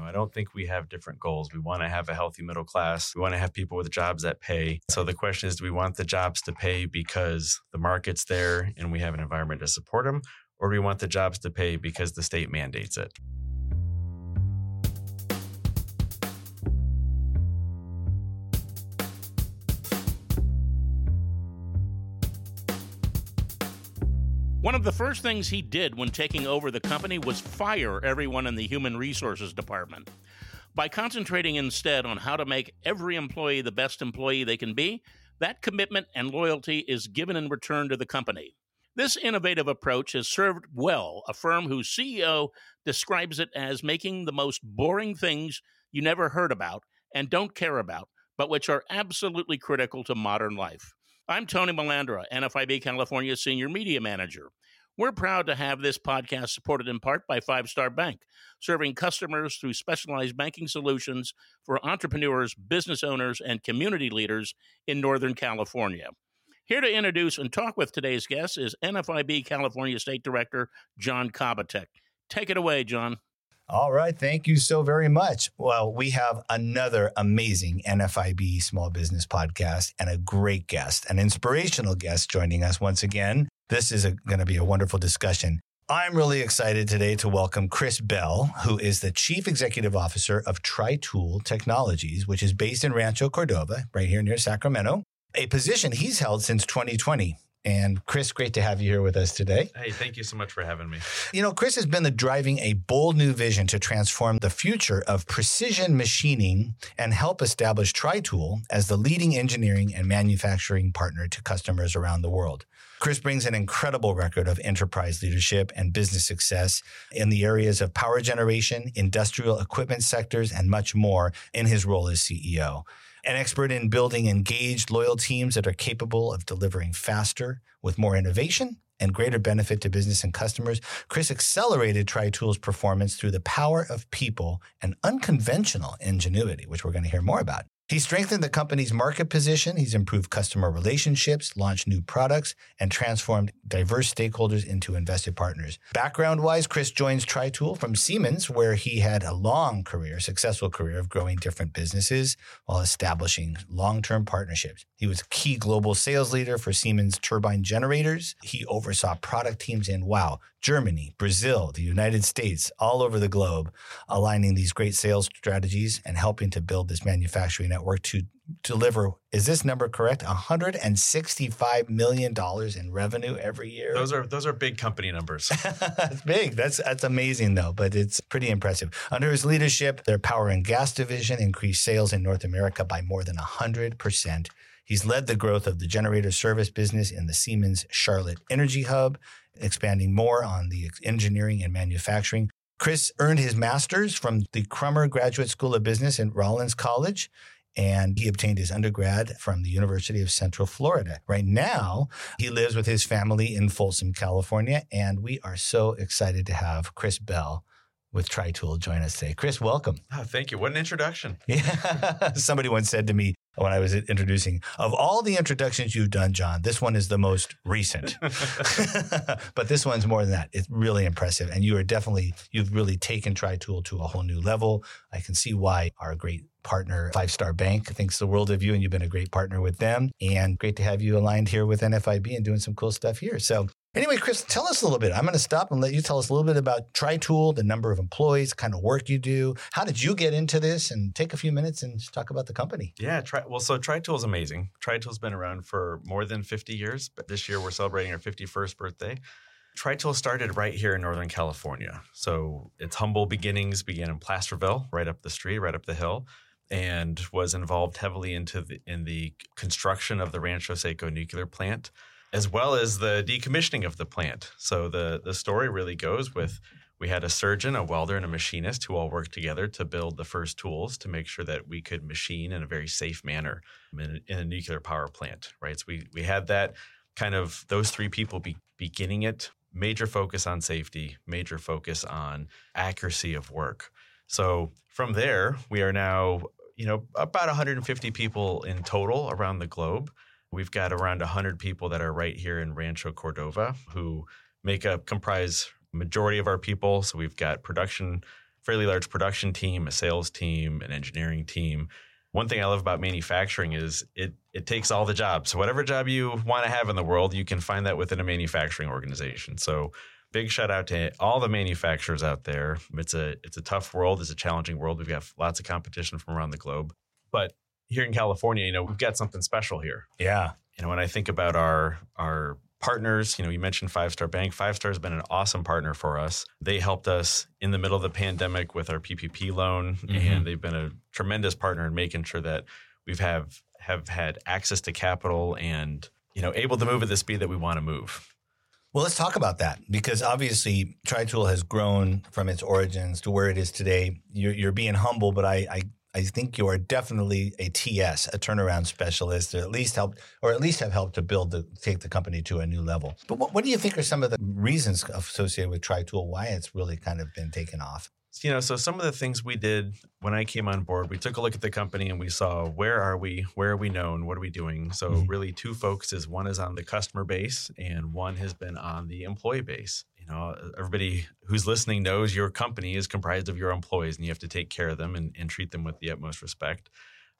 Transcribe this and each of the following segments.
know, I don't think we have different goals. We want to have a healthy middle class. We want to have people with jobs that pay. So the question is, do we want the jobs to pay because the market's there and we have an environment to support them? Or do we want the jobs to pay because the state mandates it? One of the first things he did when taking over the company was fire everyone in the human resources department. By concentrating instead on how to make every employee the best employee they can be, that commitment and loyalty is given in return to the company. This innovative approach has served well a firm whose CEO describes it as making the most boring things you never heard about and don't care about, but which are absolutely critical to modern life. I'm Tony Malandra, NFIB California Senior Media Manager. We're proud to have this podcast supported in part by Five Star Bank, serving customers through specialized banking solutions for entrepreneurs, business owners, and community leaders in Northern California. Here to introduce and talk with today's guest is NFIB California State Director John Kabateck. Take it away, John. All right. Thank you so very much. Well, we have another amazing NFIB small business podcast and a great guest, an inspirational guest joining us once again. This is going to be a wonderful discussion. I'm really excited today to welcome Chris Belle, who is the Chief Executive Officer of TriTool Technologies, which is based in Rancho Cordova, right here near Sacramento, a position he's held since 2020. And Chris, great to have you here with us today. Hey, thank you so much for having me. You know, Chris has been the driving a bold new vision to transform the future of precision machining and help establish TriTool as the leading engineering and manufacturing partner to customers around the world. Chris brings an incredible record of enterprise leadership and business success in the areas of power generation, industrial equipment sectors, and much more in his role as CEO an expert in building engaged, loyal teams that are capable of delivering faster with more innovation and greater benefit to business and customers. Chris accelerated TriTool's performance through the power of people and unconventional ingenuity, which we're going to hear more about. He strengthened the company's market position. He's improved customer relationships, launched new products, and transformed diverse stakeholders into invested partners. Background wise, Chris joins TriTool from Siemens, where he had a long career, successful career of growing different businesses while establishing long term partnerships. He was key global sales leader for Siemens turbine generators. He oversaw product teams in, wow, Germany, Brazil, the United States, all over the globe, aligning these great sales strategies and helping to build this manufacturing network to deliver, is this number correct? $165 million in revenue every year. Those are those are big company numbers. that's big. That's that's amazing though, but it's pretty impressive. Under his leadership, their power and gas division increased sales in North America by more than 100%. He's led the growth of the generator service business in the Siemens Charlotte Energy Hub, expanding more on the engineering and manufacturing. Chris earned his master's from the Crummer Graduate School of Business at Rollins College and he obtained his undergrad from the University of Central Florida. Right now, he lives with his family in Folsom, California, and we are so excited to have Chris Belle with TriTool join us today. Chris, welcome. Oh, thank you. What an introduction. Yeah. Somebody once said to me, when I was introducing. Of all the introductions you've done, John, this one is the most recent. but this one's more than that. It's really impressive. And you are definitely, you've really taken TriTool to a whole new level. I can see why our great partner, Five Star Bank, thinks the world of you, and you've been a great partner with them. And great to have you aligned here with NFIB and doing some cool stuff here. So Anyway, Chris, tell us a little bit. I'm going to stop and let you tell us a little bit about TriTool, the number of employees, kind of work you do. How did you get into this? And take a few minutes and talk about the company. Yeah, tri- well, so TriTool is amazing. TriTool's been around for more than 50 years, but this year we're celebrating our 51st birthday. TriTool started right here in Northern California. So its humble beginnings began in Placerville, right up the street, right up the hill, and was involved heavily into the, in the construction of the Rancho Seco nuclear plant as well as the decommissioning of the plant. So the the story really goes with we had a surgeon, a welder, and a machinist who all worked together to build the first tools to make sure that we could machine in a very safe manner in, in a nuclear power plant. Right. So we we had that kind of those three people be, beginning it. Major focus on safety, major focus on accuracy of work. So from there, we are now, you know, about 150 people in total around the globe. We've got around 100 people that are right here in Rancho Cordova who make up comprise majority of our people. So we've got production fairly large production team, a sales team, an engineering team. One thing I love about manufacturing is it it takes all the jobs. So whatever job you want to have in the world, you can find that within a manufacturing organization. So big shout out to all the manufacturers out there. It's a it's a tough world, it's a challenging world. We've got lots of competition from around the globe. But here in California, you know, we've got something special here. Yeah. You know, when I think about our our partners, you know, you mentioned Five Star Bank. Five Star has been an awesome partner for us. They helped us in the middle of the pandemic with our PPP loan, mm-hmm. and they've been a tremendous partner in making sure that we've have have had access to capital and you know able to move at the speed that we want to move. Well, let's talk about that because obviously TriTool has grown from its origins to where it is today. You're, you're being humble, but I, I I think you are definitely a TS, a turnaround specialist, or at least help, or at least have helped to build the take the company to a new level. But what, what do you think are some of the reasons associated with TriTool? Why it's really kind of been taken off? You know, so some of the things we did when I came on board, we took a look at the company and we saw where are we, where are we known, what are we doing. So mm-hmm. really, two focuses. One is on the customer base, and one has been on the employee base know, everybody who's listening knows your company is comprised of your employees and you have to take care of them and, and treat them with the utmost respect.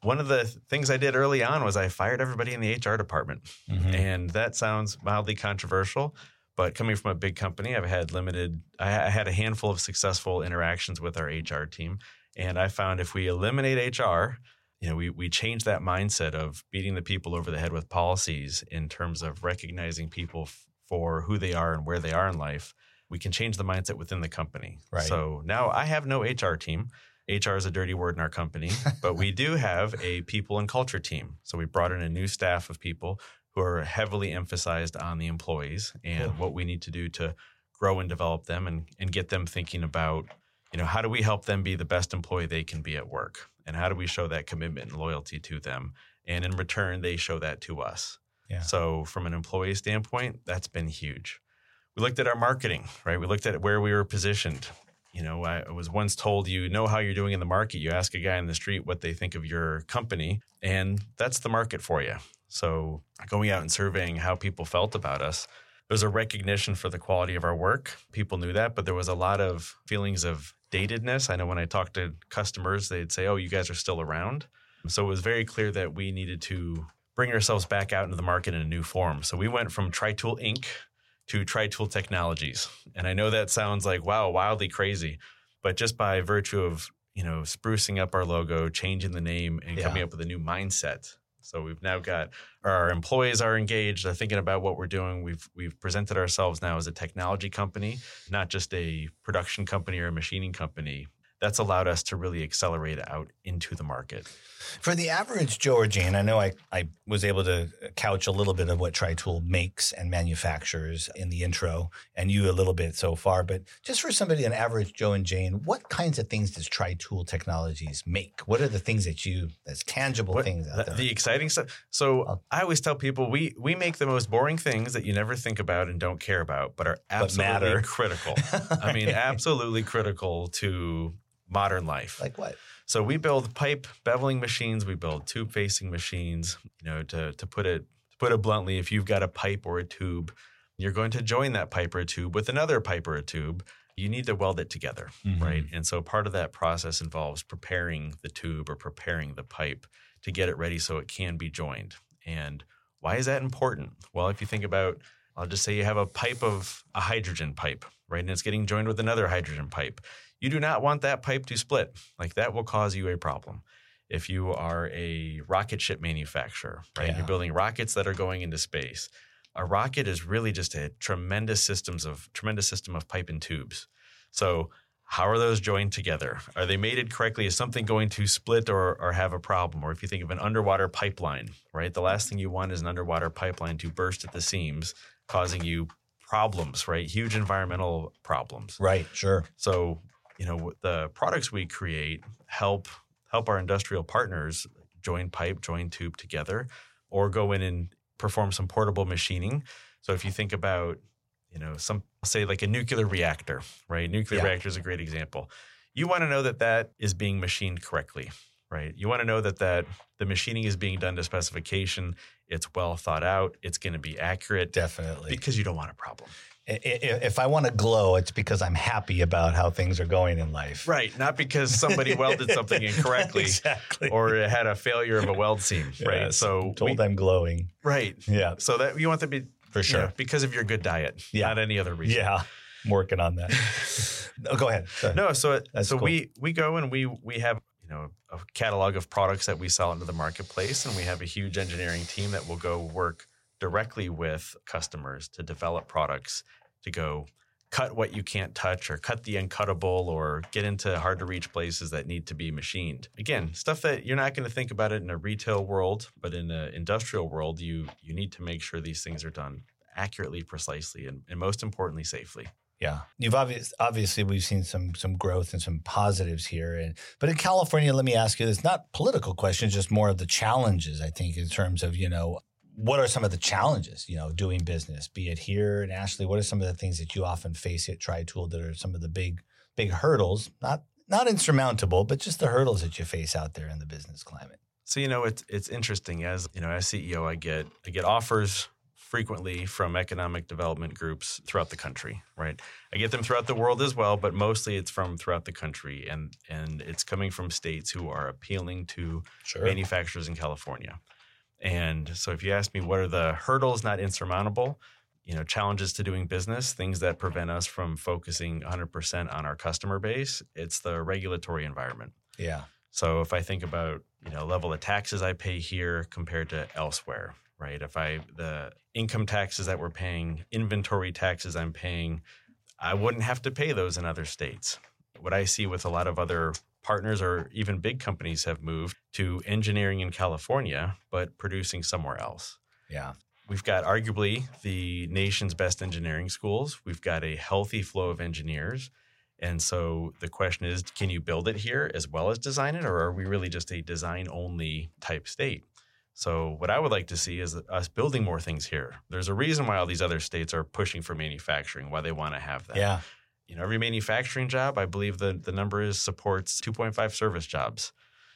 One of the things I did early on was I fired everybody in the HR department. Mm-hmm. And that sounds mildly controversial, but coming from a big company, I've had limited, I had a handful of successful interactions with our HR team. And I found if we eliminate HR, you know, we, we change that mindset of beating the people over the head with policies in terms of recognizing people for who they are and where they are in life, we can change the mindset within the company. Right. So now I have no HR team. HR is a dirty word in our company, but we do have a people and culture team. So we brought in a new staff of people who are heavily emphasized on the employees and cool. what we need to do to grow and develop them and, and get them thinking about, you know, how do we help them be the best employee they can be at work? And how do we show that commitment and loyalty to them? And in return, they show that to us. So from an employee standpoint, that's been huge. We looked at our marketing, right? We looked at where we were positioned. You know, I was once told you know how you're doing in the market. You ask a guy in the street what they think of your company, and that's the market for you. So going out and surveying how people felt about us, there was a recognition for the quality of our work. People knew that, but there was a lot of feelings of datedness. I know when I talked to customers, they'd say, "Oh, you guys are still around." So it was very clear that we needed to bring ourselves back out into the market in a new form. So we went from TriTool Inc. to TriTool Technologies. And I know that sounds like, wow, wildly crazy. But just by virtue of, you know, sprucing up our logo, changing the name, and yeah. coming up with a new mindset. So we've now got our employees are engaged, are thinking about what we're doing. We've we've presented ourselves now as a technology company, not just a production company or a machining company that's allowed us to really accelerate out into the market. For the average Joe or Jane, I know I, I was able to uh, couch a little bit of what TriTool makes and manufactures in the intro, and you a little bit so far. But just for somebody, an average Joe and Jane, what kinds of things does TriTool Technologies make? What are the things that you, that's tangible what, things out the, there? The exciting stuff. So I'll, i always tell people we we make the most boring things that you never think about and don't care about, but are absolutely but critical. I mean, absolutely critical to modern life. Like what? So we build pipe beveling machines, we build tube facing machines. You know, to to put it to put it bluntly, if you've got a pipe or a tube, you're going to join that pipe or a tube with another pipe or a tube. You need to weld it together, mm-hmm. right? And so part of that process involves preparing the tube or preparing the pipe to get it ready so it can be joined. And why is that important? Well, if you think about, I'll just say you have a pipe of a hydrogen pipe, right? And it's getting joined with another hydrogen pipe you do not want that pipe to split. Like that will cause you a problem. If you are a rocket ship manufacturer, right? Yeah. You're building rockets that are going into space. A rocket is really just a tremendous systems of tremendous system of pipe and tubes. So how are those joined together? Are they mated correctly? Is something going to split or, or have a problem? Or if you think of an underwater pipeline, right? The last thing you want is an underwater pipeline to burst at the seams, causing you problems, right? Huge environmental problems. Right, sure. So you know the products we create help help our industrial partners join pipe, join tube together, or go in and perform some portable machining. So if you think about, you know, some say like a nuclear reactor, right? Nuclear yeah. reactor is a great example. You want to know that that is being machined correctly, right? You want to know that that the machining is being done to specification. It's well thought out. It's going to be accurate. Definitely. Because you don't want a problem. If I want to glow, it's because I'm happy about how things are going in life. Right. Not because somebody welded something incorrectly exactly. or it had a failure of a weld seam. Right. So I'm told we- I'm glowing. right. Yeah. So that you want to be For you sure. know, because of your good diet, Yeah. not any other reason. Yeah. I'm working on that. oh, go ahead. No, so That's so cool. we we go and we we have you know a catalog of products that we sell into the marketplace, and we have a huge engineering team that will go work directly with customers to develop products to go cut what you can't touch or cut the uncuttable or get into hard to reach places that need to be machined. Again, stuff that you're not going to think about it in a retail world, but in an industrial world, you you need to make sure these things are done accurately, precisely, and, and most importantly, safely. Yeah, you've obvious, obviously we've seen some some growth and some positives here, and but in California, let me ask you, it's not political questions, just more of the challenges. I think in terms of you know what are some of the challenges you know doing business, be it here in Ashley. What are some of the things that you often face at TriTool that are some of the big big hurdles, not not insurmountable, but just the hurdles that you face out there in the business climate. So you know it's it's interesting as you know as CEO I get I get offers frequently from economic development groups throughout the country, right? I get them throughout the world as well, but mostly it's from throughout the country and and it's coming from states who are appealing to Sure. manufacturers in California. And so if you ask me what are the hurdles not insurmountable, you know, challenges to doing business, things that prevent us from focusing 100% on our customer base, it's the regulatory environment. Yeah. So if I think about you know level of taxes I pay here compared to elsewhere, right? If I the income taxes that we're paying, inventory taxes I'm paying, I wouldn't have to pay those in other states. What I see with a lot of other partners or even big companies have moved to engineering in California, but producing somewhere else. Yeah. We've got arguably the nation's best engineering schools. We've got a healthy flow of engineers. And so the question is can you build it here as well as design it, or are we really just a design only type state? So, what I would like to see is us building more things here. There's a reason why all these other states are pushing for manufacturing, why they want to have that. Yeah. You know, every manufacturing job, I believe the, the number is supports 2.5 service jobs.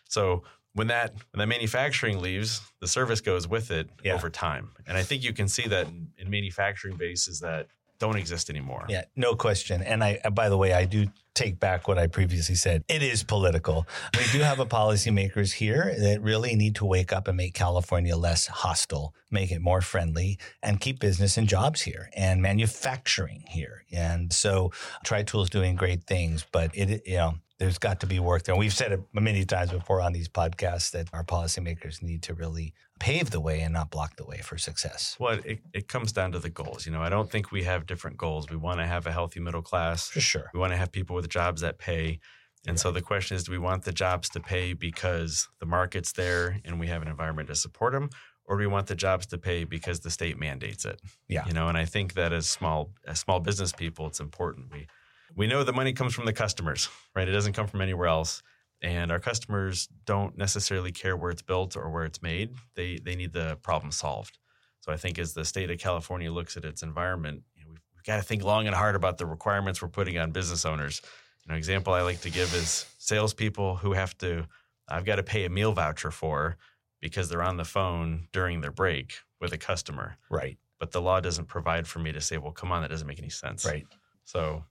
So, when that when that manufacturing leaves, the service goes with it Yeah. over time. And I think you can see that in, in manufacturing bases that don't exist anymore. Yeah, no question. And I, uh, by the way, I do take back what I previously said. It is political. We do have a policymakers here that really need to wake up and make California less hostile, make it more friendly, and keep business and jobs here and manufacturing here. And so, TriTool is doing great things, but it, you know. There's got to be work there. And we've said it many times before on these podcasts that our policymakers need to really pave the way and not block the way for success. Well, it, it comes down to the goals. You know, I don't think we have different goals. We want to have a healthy middle class. For sure. We want to have people with jobs that pay. And so the question is do we want the jobs to pay because the market's there and we have an environment to support them? Or do we want the jobs to pay because the state mandates it? Yeah. You know, and I think that as small as small business people, it's important. We we know the money comes from the customers, right? It doesn't come from anywhere else. And our customers don't necessarily care where it's built or where it's made. They they need the problem solved. So I think as the state of California looks at its environment, you know, we've, we've got to think long and hard about the requirements we're putting on business owners. An example I like to give is salespeople who have to, I've got to pay a meal voucher for because they're on the phone during their break with a customer. Right. But the law doesn't provide for me to say, well, come on, that doesn't make any sense. Right. So,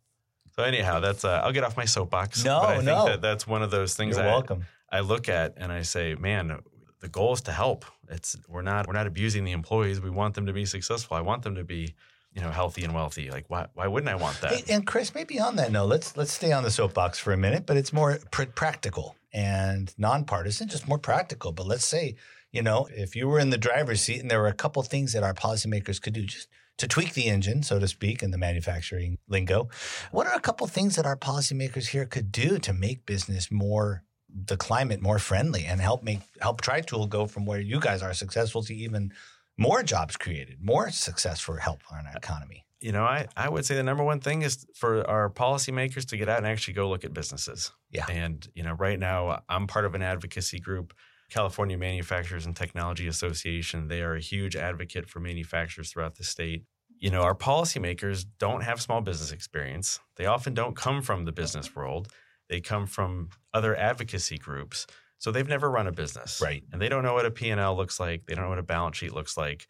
so anyhow, that's uh, I'll get off my soapbox. No, but I think no. that that's one of those things You're I, welcome. I look at and I say, man, the goal is to help. It's we're not we're not abusing the employees. We want them to be successful. I want them to be, you know, healthy and wealthy. Like why why wouldn't I want that? Hey, and Chris, maybe on that note, let's let's stay on the soapbox for a minute, but it's more pr- practical and nonpartisan, just more practical. But let's say, you know, if you were in the driver's seat and there were a couple things that our policymakers could do just to tweak the engine, so to speak, in the manufacturing lingo, what are a couple things that our policymakers here could do to make business more the climate more friendly and help make help TriTool go from where you guys are successful to even more jobs created, more success for help on our economy. You know, I, I would say the number one thing is for our policymakers to get out and actually go look at businesses. Yeah. And, you know, right now I'm part of an advocacy group, California Manufacturers and Technology Association. They are a huge advocate for manufacturers throughout the state. You know, our policymakers don't have small business experience. They often don't come from the business world. They come from other advocacy groups. So they've never run a business. Right. And they don't know what a P&L looks like. They don't know what a balance sheet looks like.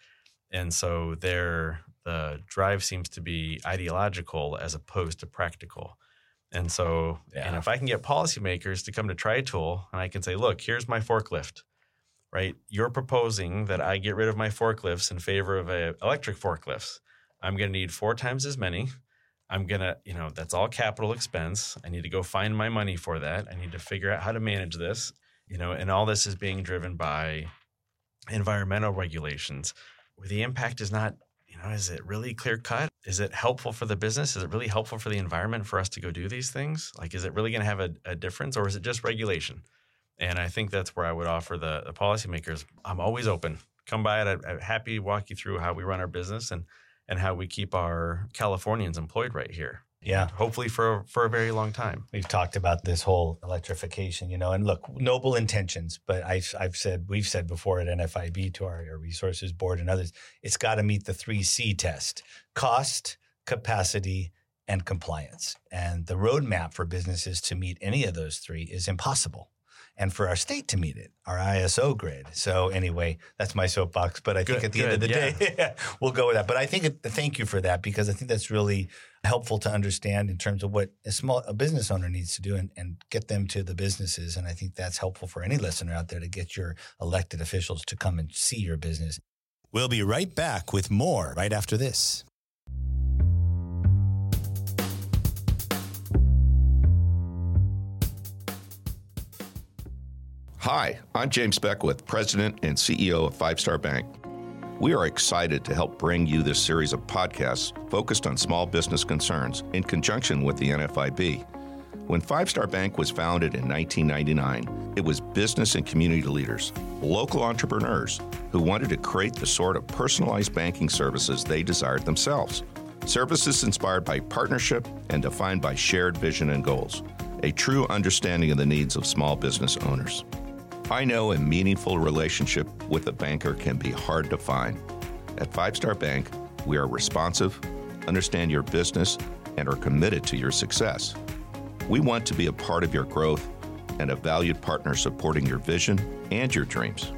And so they're the drive seems to be ideological as opposed to practical. And so, Yeah. and if I can get policymakers to come to TriTool and I can say, look, here's my forklift, right? You're proposing that I get rid of my forklifts in favor of a electric forklifts. I'm going to need four times as many. I'm going to, you know, that's all capital expense. I need to go find my money for that. I need to figure out how to manage this, you know, and all this is being driven by environmental regulations where the impact is not you know is it really clear cut? Is it helpful for the business? Is it really helpful for the environment for us to go do these things? Like is it really going to have a, a difference or is it just regulation? And i think that's where i would offer the, the policymakers i'm always open. Come by it. I'm happy to walk you through how we run our business and and how we keep our californians employed right here Yeah. hopefully for for a very long time We've talked about this whole electrification, you know, and look, noble intentions, but I've, I've said, we've said before at NFIB to our, our resources board and others, it's got to meet the three C test cost, capacity, and compliance. And the roadmap for businesses to meet any of those three is impossible. And for our state to meet it, our ISO grid. So anyway, that's my soapbox. But I think at the end of the good, day, we'll go with that. But I think it, thank you for that because I think that's really helpful to understand in terms of what a small a business owner needs to do and, and get them to the businesses. And I think that's helpful for any listener out there to get your elected officials to come and see your business. We'll be right back with more right after this. Hi, I'm James Beckwith, President and CEO of Five Star Bank. We are excited to help bring you this series of podcasts focused on small business concerns in conjunction with the NFIB. When Five Star Bank was founded in 1999, it was business and community leaders, local entrepreneurs who wanted to create the sort of personalized banking services they desired themselves. Services inspired by partnership and defined by shared vision and goals, a true understanding of the needs of small business owners. I know a meaningful relationship with a banker can be hard to find. At Five Star Bank, we are responsive, understand your business, and are committed to your success. We want to be a part of your growth and a valued partner supporting your vision and your dreams.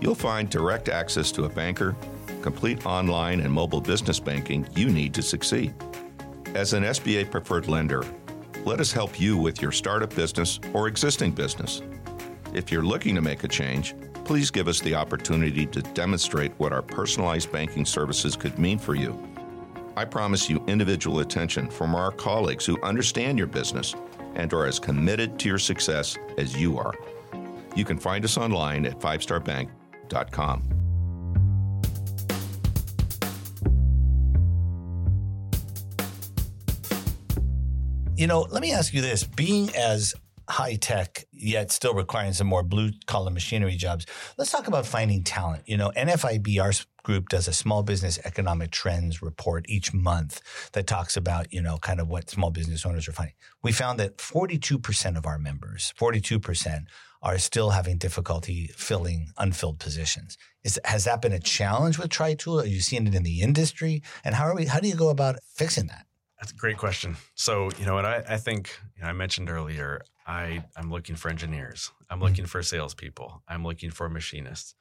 You'll find direct access to a banker, complete online and mobile business banking you need to succeed. As an SBA preferred lender, let us help you with your startup business or existing business. If you're looking to make a change, please give us the opportunity to demonstrate what our personalized banking services could mean for you. I promise you individual attention from our colleagues who understand your business and are as committed to your success as you are. You can find us online at fivestarbank.com. You know, let me ask you this being as high tech, yet still requiring some more blue collar machinery jobs, let's talk about finding talent. You know, NFIB, our group, does a small business economic trends report each month that talks about, you know, kind of what small business owners are finding. We found that 42% of our members, 42%, are still having difficulty filling unfilled positions. Is, has that been a challenge with TriTool? Are you seeing it in the industry? And how are we, how do you go about fixing that? That's a great question. So, you know what I, I think you know, I mentioned earlier, I, I'm looking for engineers. I'm mm-hmm. looking for salespeople. I'm looking for machinists.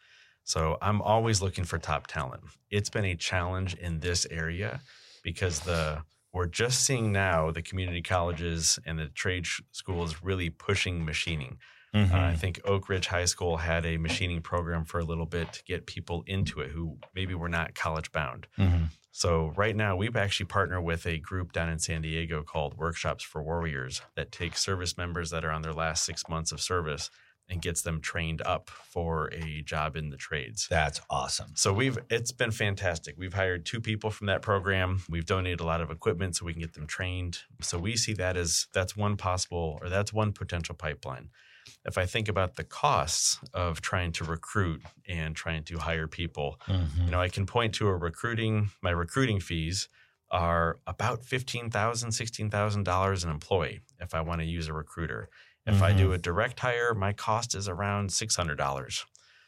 So I'm always looking for top talent. It's been a challenge in this area because the we're just seeing now the community colleges and the trade sh- schools really pushing machining. Uh, I think Oak Ridge High School had a machining program for a little bit to get people into it who maybe were not college bound. Mhm. So right now we've actually partnered with a group down in San Diego called Workshops for Warriors that takes service members that are on their last six months of service and gets them trained up for a job in the trades. That's awesome. So we've it's been fantastic. We've hired two people from that program. We've donated a lot of equipment so we can get them trained. So we see that as that's one possible or that's one potential pipeline. If I think about the costs of trying to recruit and trying to hire people, you mm-hmm. know, I can point to a recruiting, my recruiting fees are about $15,000, $16,000 an employee if I want to use a recruiter. If I do mm-hmm. a direct hire, my cost is around $600.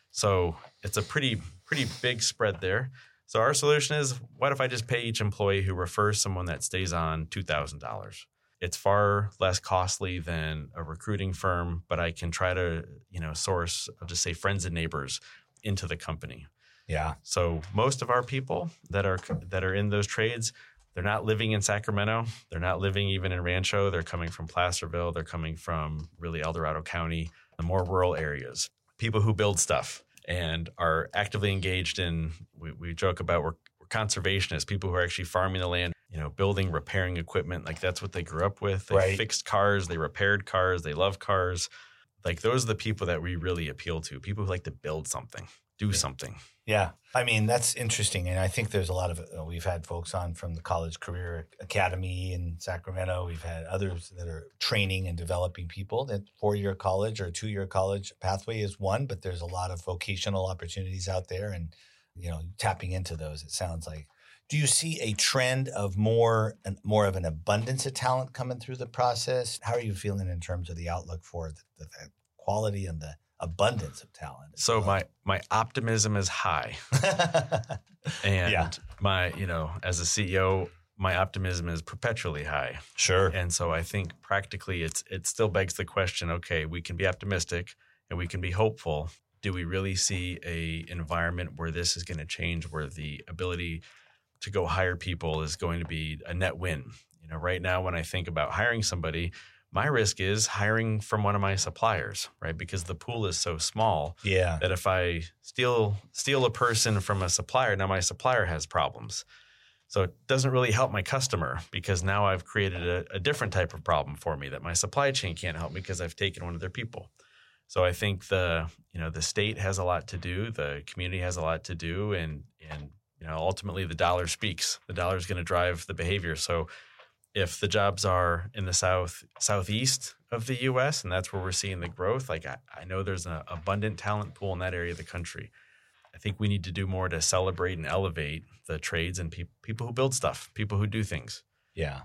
So it's a pretty, pretty big spread there. So our solution is what if I just pay each employee who refers someone that stays on $2,000? It's far less costly than a recruiting firm, but I can try to, you know, source, I'll just say friends and neighbors into the company. Yeah. So most of our people that are that are in those trades, they're not living in Sacramento. They're not living even in Rancho. They're coming from Placerville. They're coming from really El Dorado County, the more rural areas. People who build stuff and are actively engaged in. We, we joke about we're, we're conservationists. People who are actually farming the land, you know, building, repairing equipment. Like that's what they grew up with. They Right. fixed cars. They repaired cars. They love cars. Like those are the people that we really appeal to. People who like to build something, do something. Yeah. I mean, that's interesting. And I think there's a lot of, uh, we've had folks on from the College Career Academy in Sacramento. We've had others that are training and developing people. That four year college or two year college pathway is one, but there's a lot of vocational opportunities out there and, you know, tapping into those, it sounds like. Do you see a trend of more and more of an abundance of talent coming through the process? How are you feeling in terms of the outlook for the, the, the quality and the abundance of talent? So well? my my optimism is high, and Yeah. my you know as a CEO, my optimism is perpetually high. sure. And so I think practically, it's it still begs the question: Okay, we can be optimistic and we can be hopeful. Do we really see a environment where this is going to change, where the ability to go hire people is going to be a net win? You know, right now when I think about hiring somebody, my risk is hiring from one of my suppliers, right? Because the pool is so small Yeah. that if I steal steal a person from a supplier, now my supplier has problems. So it doesn't really help my customer because now I've created a, a different type of problem for me that my supply chain can't help me because I've taken one of their people. So I think the you know the state has a lot to do, the community has a lot to do, and and you know ultimately the dollar speaks. The dollar is going to drive the behavior. So if the jobs are in the south southeast of the U.S. and that's where we're seeing the growth, like I, I know there's an abundant talent pool in that area of the country. I think we need to do more to celebrate and elevate the trades and peop people who build stuff, people who do things. Yeah,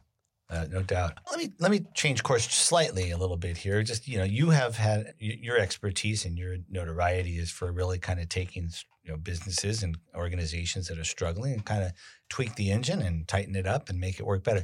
uh, no doubt. Let me let me change course slightly a little bit here. Just you know, you have had your expertise and your notoriety is for really kind of taking you know businesses and organizations that are struggling and kind of tweak the engine and tighten it up and make it work better.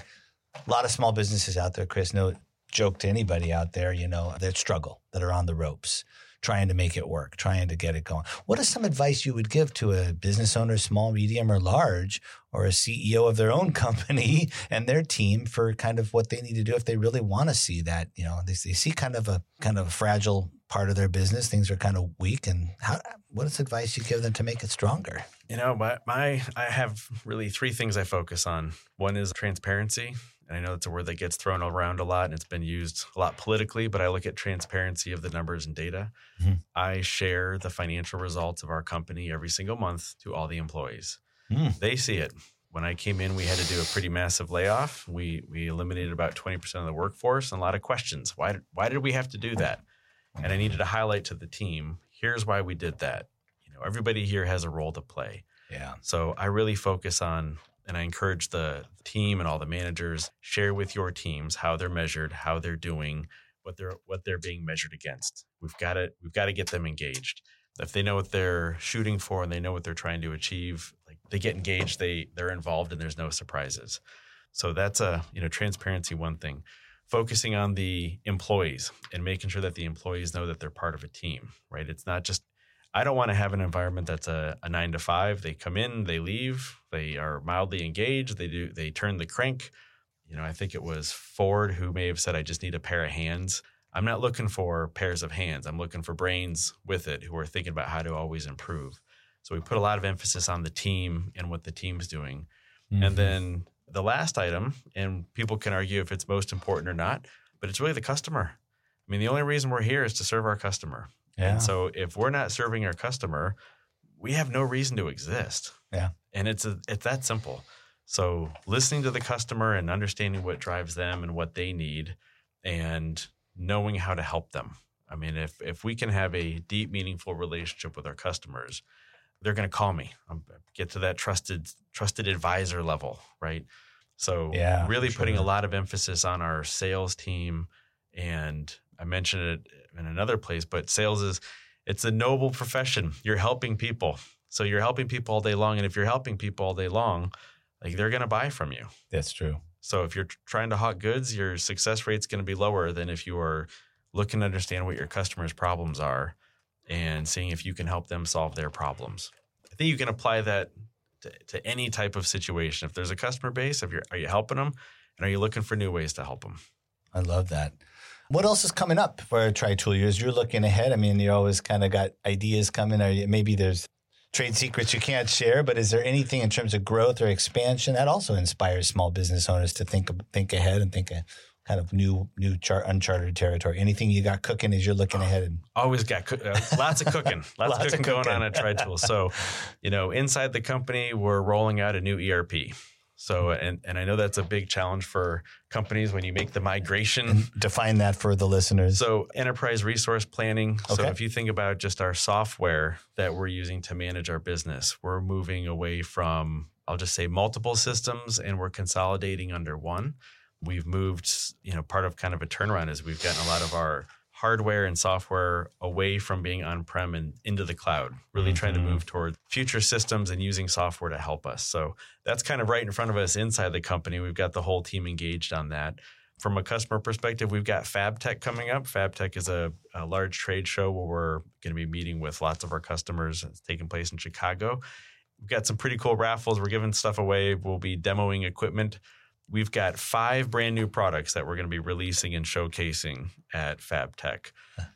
A lot of small businesses out there, Chris. No joke to anybody out there, you know, that struggle, that are on the ropes, trying to make it work, trying to get it going. What is some advice you would give to a business owner, small, medium, or large, or a CEO of their own company and their team for kind of what they need to do if they really want to see that, you know, they, they see kind of a kind of a fragile part of their business, things are kind of weak, and how, what is advice you give them to make it stronger? You know, my, my I have really three things I focus on. One is transparency. And I know it's a word that gets thrown around a lot and it's been used a lot politically, but I look at transparency of the numbers and data. Mhm. I share the financial results of our company every single month to all the employees. Hmm. They see it. When I came in, we had to do a pretty massive layoff. We we eliminated about 20% of the workforce and a lot of questions. Why why did we have to do that? And I needed to highlight to the team, here's why we did that. You know, everybody here has a role to play. Yeah. So I really focus on, and I encourage the team and all the managers share with your teams how they're measured, how they're doing, what they're what they're being measured against. We've got to we've got to get them engaged. If they know what they're shooting for and they know what they're trying to achieve, like they get engaged, they they're involved, and there's no surprises. So that's a you know transparency one thing. Focusing on the employees and making sure that the employees know that they're part of a team, right? It's not just I don't want to have an environment that's a, a nine to five. They come in, they leave, they are mildly engaged, they do they turn the crank. You know, I think it was Ford who may have said, I just need a pair of hands. I'm not looking for pairs of hands. I'm looking for brains with it who are thinking about how to always improve. So we put a lot of emphasis on the team and what the team's doing. Mm-hmm. And then the last item, and people can argue if it's most important or not, but it's really the customer. I mean, the only reason we're here is to serve our customer. Yeah. And so if we're not serving our customer, we have no reason to exist. Yeah. And it's a, it's that simple. So listening to the customer and understanding what drives them and what they need and knowing how to help them. I mean, if if we can have a deep, meaningful relationship with our customers, they're going to call me. Um, get to that trusted trusted advisor level, right? So Yeah, really for putting a lot of emphasis on our sales team and I mentioned it in another place, but sales is it's a noble profession. You're helping people. So you're helping people all day long and if you're helping people all day long, like they're going to buy from you. That's true. So if you're trying to hawk goods, your success rate's going to be lower than if you are looking to understand what your customers' problems are and seeing if you can help them solve their problems. I think you can apply that to, to any type of situation. If there's a customer base, if you're are you helping them, and are you looking for new ways to help them? I love that. What else is coming up for TriTool years? You're looking ahead. I mean, you always kind of got ideas coming. Or maybe there's trade secrets you can't share, but is there anything in terms of growth or expansion that also inspires small business owners to think think ahead and think of kind of new new char- uncharted territory? Anything you got cooking as you're looking ahead? And- Always got co- uh, lots of cooking, lots, Lots of of cooking going on at TriTool. So, you know, inside the company, we're rolling out a new ERP. So, and and I know that's a big challenge for companies when you make the migration and define that for the listeners. So, enterprise resource planning. So, if you think about just our software that we're using to manage our business, we're moving away from, I'll just say, multiple systems and we're consolidating under one. We've moved, you know, part of kind of a turnaround is we've gotten a lot of our hardware and software away from being on prem and into the cloud, really trying to Mhm. move toward future systems and using software to help us. So, that's kind of right in front of us inside the company. We've got the whole team engaged on that from a customer perspective, we've got FabTech coming up. FabTech is a, a large trade show where we're going to be meeting with lots of our customers. It's taking place in Chicago. We've got some pretty cool raffles. We're giving stuff away. We'll be demoing equipment. We've got five brand new products that we're going to be releasing and showcasing at FabTech.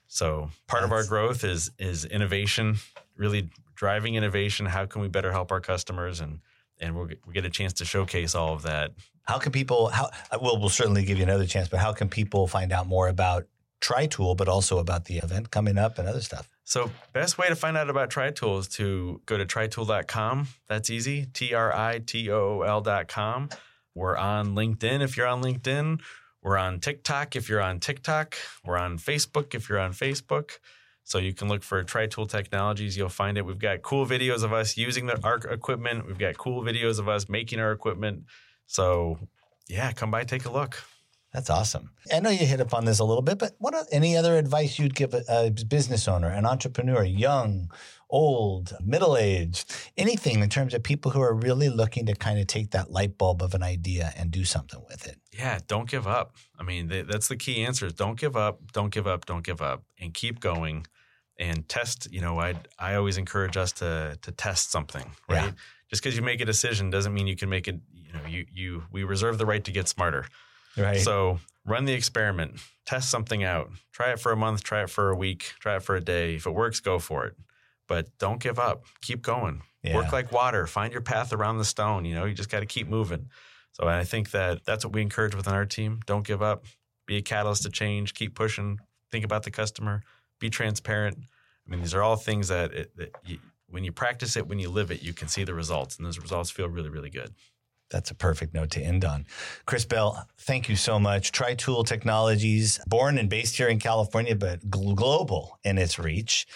So part of our growth is is innovation, really driving innovation. How can we better help our customers and and we'll get, we get a chance to showcase all of that How can people? How uh, well, we'll certainly give you another chance, but how can people find out more about TriTool, but also about the event coming up and other stuff? So, best way to find out about TriTool is to go to tritool.com. That's easy. T R I T O O L.com. We're on LinkedIn if you're on LinkedIn. We're on TikTok if you're on TikTok. We're on Facebook if you're on Facebook. So you can look for TriTool Technologies. You'll find it. We've got cool videos of us using the ARC equipment. We've got cool videos of us making our equipment. So yeah, come by, take a look. That's awesome. I know you hit upon this a little bit, but what any other advice you'd give a, a business owner, an entrepreneur, young, old, middle aged, anything in terms of people who are really looking to kind of take that light bulb of an idea and do something with it? Yeah, don't give up. I mean, th- that's the key answer is don't give up, don't give up, don't give up, and keep going and test. You know, I I always encourage us to to test something, right? Yeah. Just because you make a decision doesn't mean you can make it. You know, you you we reserve the right to get smarter. Right. So run the experiment, test something out, try it for a month, try it for a week, try it for a day. If it works, go for it. But don't give up. Keep going. Yeah. Work like water. Find your path around the stone. You know, you just got to keep moving. So I think that that's what we encourage within our team. Don't give up. Be a catalyst to change. Keep pushing. Think about the customer. Be transparent. I mean, these are all things that, it, that you, when you practice it, when you live it, you can see the results, and those results feel really, really good. That's a perfect note to end on. Chris Belle, thank you so much. TriTool Technologies, born and based here in California, but gl- global in its reach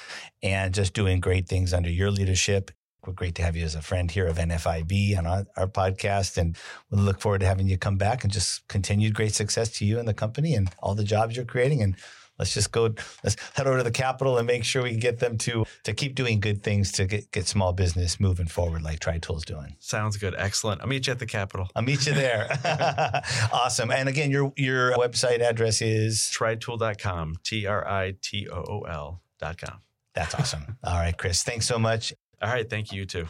and just doing great things under your leadership. We're great to have you as a friend here of NFIB on our, our podcast. And we look forward to having you come back and just continued great success to you and the company and all the jobs you're creating. And let's just go, let's head over to the Capitol and make sure we can get them to, to keep doing good things to get, get small business moving forward like TriTool's doing. Sounds good. Excellent. I'll meet you at the Capitol. I'll meet you there. awesome. And again, your your website address is tritool.com, T R I T O O L.com. that's awesome. All right, Chris. Thanks so much. All right. Thank you, you too.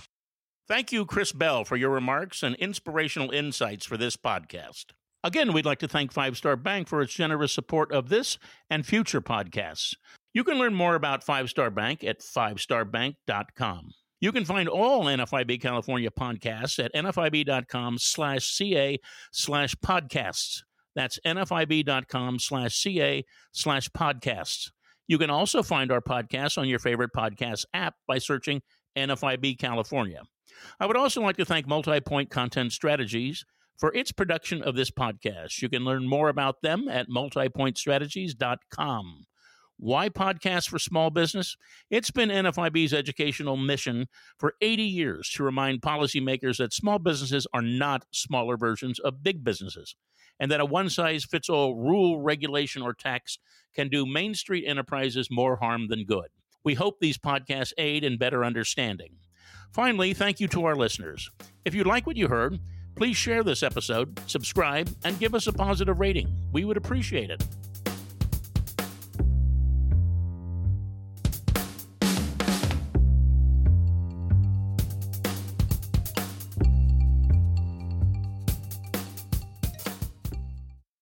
Thank you, Chris Belle, for your remarks and inspirational insights for this podcast. Again, we'd like to thank Five Star Bank for its generous support of this and future podcasts. You can learn more about Five Star Bank at fivestarbank.com. You can find all NFIB California podcasts at nfib.com slash ca slash podcasts. That's nfib.com slash ca slash podcasts. You can also find our podcasts on your favorite podcast app by searching NFIB California. I would also like to thank Multipoint Content Strategies for its production of this podcast. You can learn more about them at multipointstrategies.com. Why podcasts for small business? It's been NFIB's educational mission for 80 years to remind policymakers that small businesses are not smaller versions of big businesses, and that a one size fits all rule, regulation, or tax can do Main Street enterprises more harm than good. We hope these podcasts aid in better understanding. Finally, thank you to our listeners. If you like what you heard, please share this episode, subscribe, and give us a positive rating. We would appreciate it.